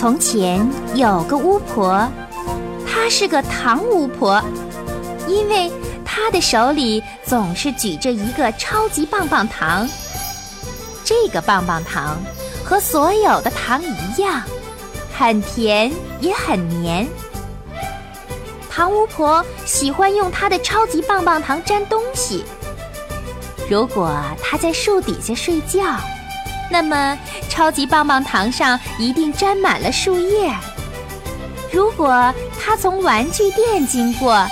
从前有个巫婆，她是个糖巫婆，因为她的手里总是举着一个超级棒棒糖。这个棒棒糖和所有的糖一样，很甜也很黏。糖巫婆喜欢用她的超级棒棒糖粘东西。如果她在树底下睡觉。那么，超级棒棒糖上一定沾满了树叶。如果他从玩具店经过，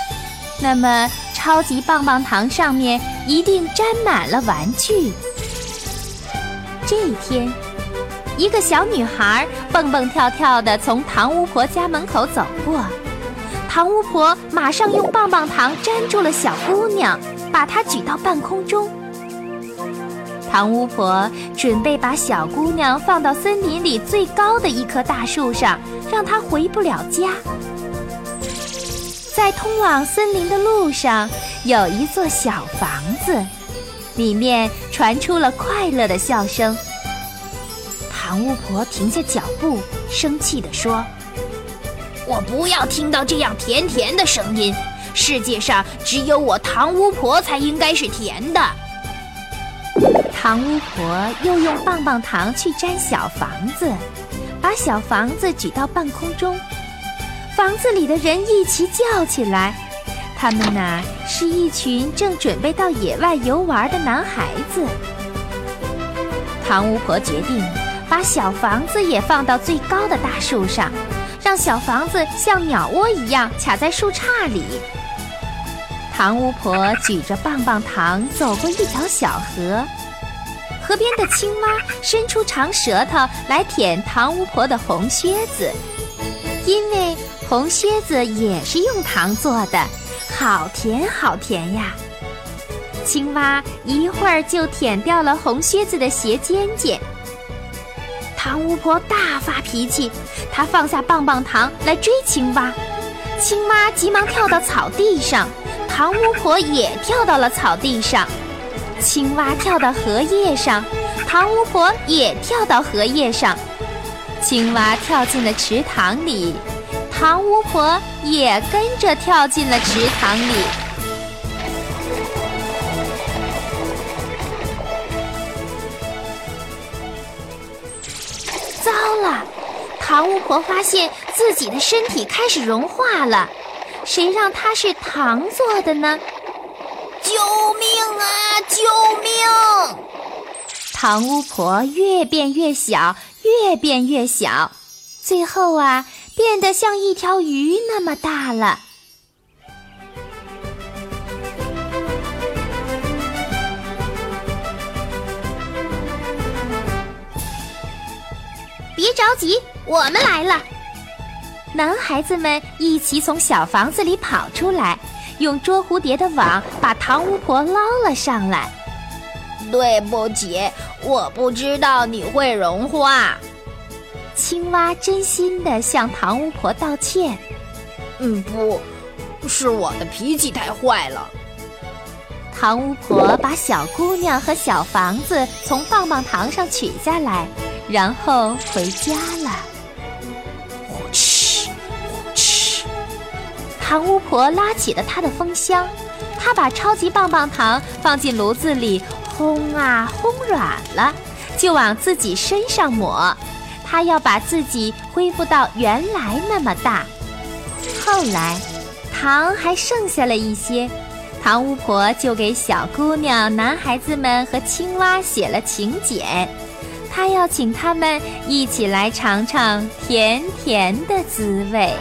那么超级棒棒糖上面一定沾满了玩具。这一天，一个小女孩蹦蹦跳跳地从糖巫婆家门口走过，糖巫婆马上用棒棒糖粘住了小姑娘，把她举到半空中。唐巫婆准备把小姑娘放到森林里最高的一棵大树上，让她回不了家。在通往森林的路上，有一座小房子，里面传出了快乐的笑声。唐巫婆停下脚步，生气地说：“我不要听到这样甜甜的声音！世界上只有我唐巫婆才应该是甜的。”糖巫婆又用棒棒糖去粘小房子，把小房子举到半空中，房子里的人一齐叫起来。他们呐，是一群正准备到野外游玩的男孩子。糖巫婆决定把小房子也放到最高的大树上，让小房子像鸟窝一样卡在树杈里。糖巫婆举着棒棒糖走过一条小河。河边的青蛙伸出长舌头来舔糖巫婆的红靴子，因为红靴子也是用糖做的，好甜好甜呀！青蛙一会儿就舔掉了红靴子的鞋尖尖。糖巫婆大发脾气，她放下棒棒糖来追青蛙，青蛙急忙跳到草地上，糖巫婆也跳到了草地上。青蛙跳到荷叶上，糖巫婆也跳到荷叶上。青蛙跳进了池塘里，糖巫婆也跟着跳进了池塘里。糟了！糖巫婆发现自己的身体开始融化了。谁让它是糖做的呢？救命啊！救命！糖巫婆越变越小，越变越小，最后啊，变得像一条鱼那么大了。别着急，我们来了。男孩子们一起从小房子里跑出来。用捉蝴蝶的网把唐巫婆捞了上来。对不起，我不知道你会融化。青蛙真心的向唐巫婆道歉。嗯，不是我的脾气太坏了。唐巫婆把小姑娘和小房子从棒棒糖上取下来，然后回家了。糖巫婆拉起了她的风箱，她把超级棒棒糖放进炉子里烘啊烘软了，就往自己身上抹。她要把自己恢复到原来那么大。后来，糖还剩下了一些，糖巫婆就给小姑娘、男孩子们和青蛙写了请柬，她要请他们一起来尝尝甜甜的滋味。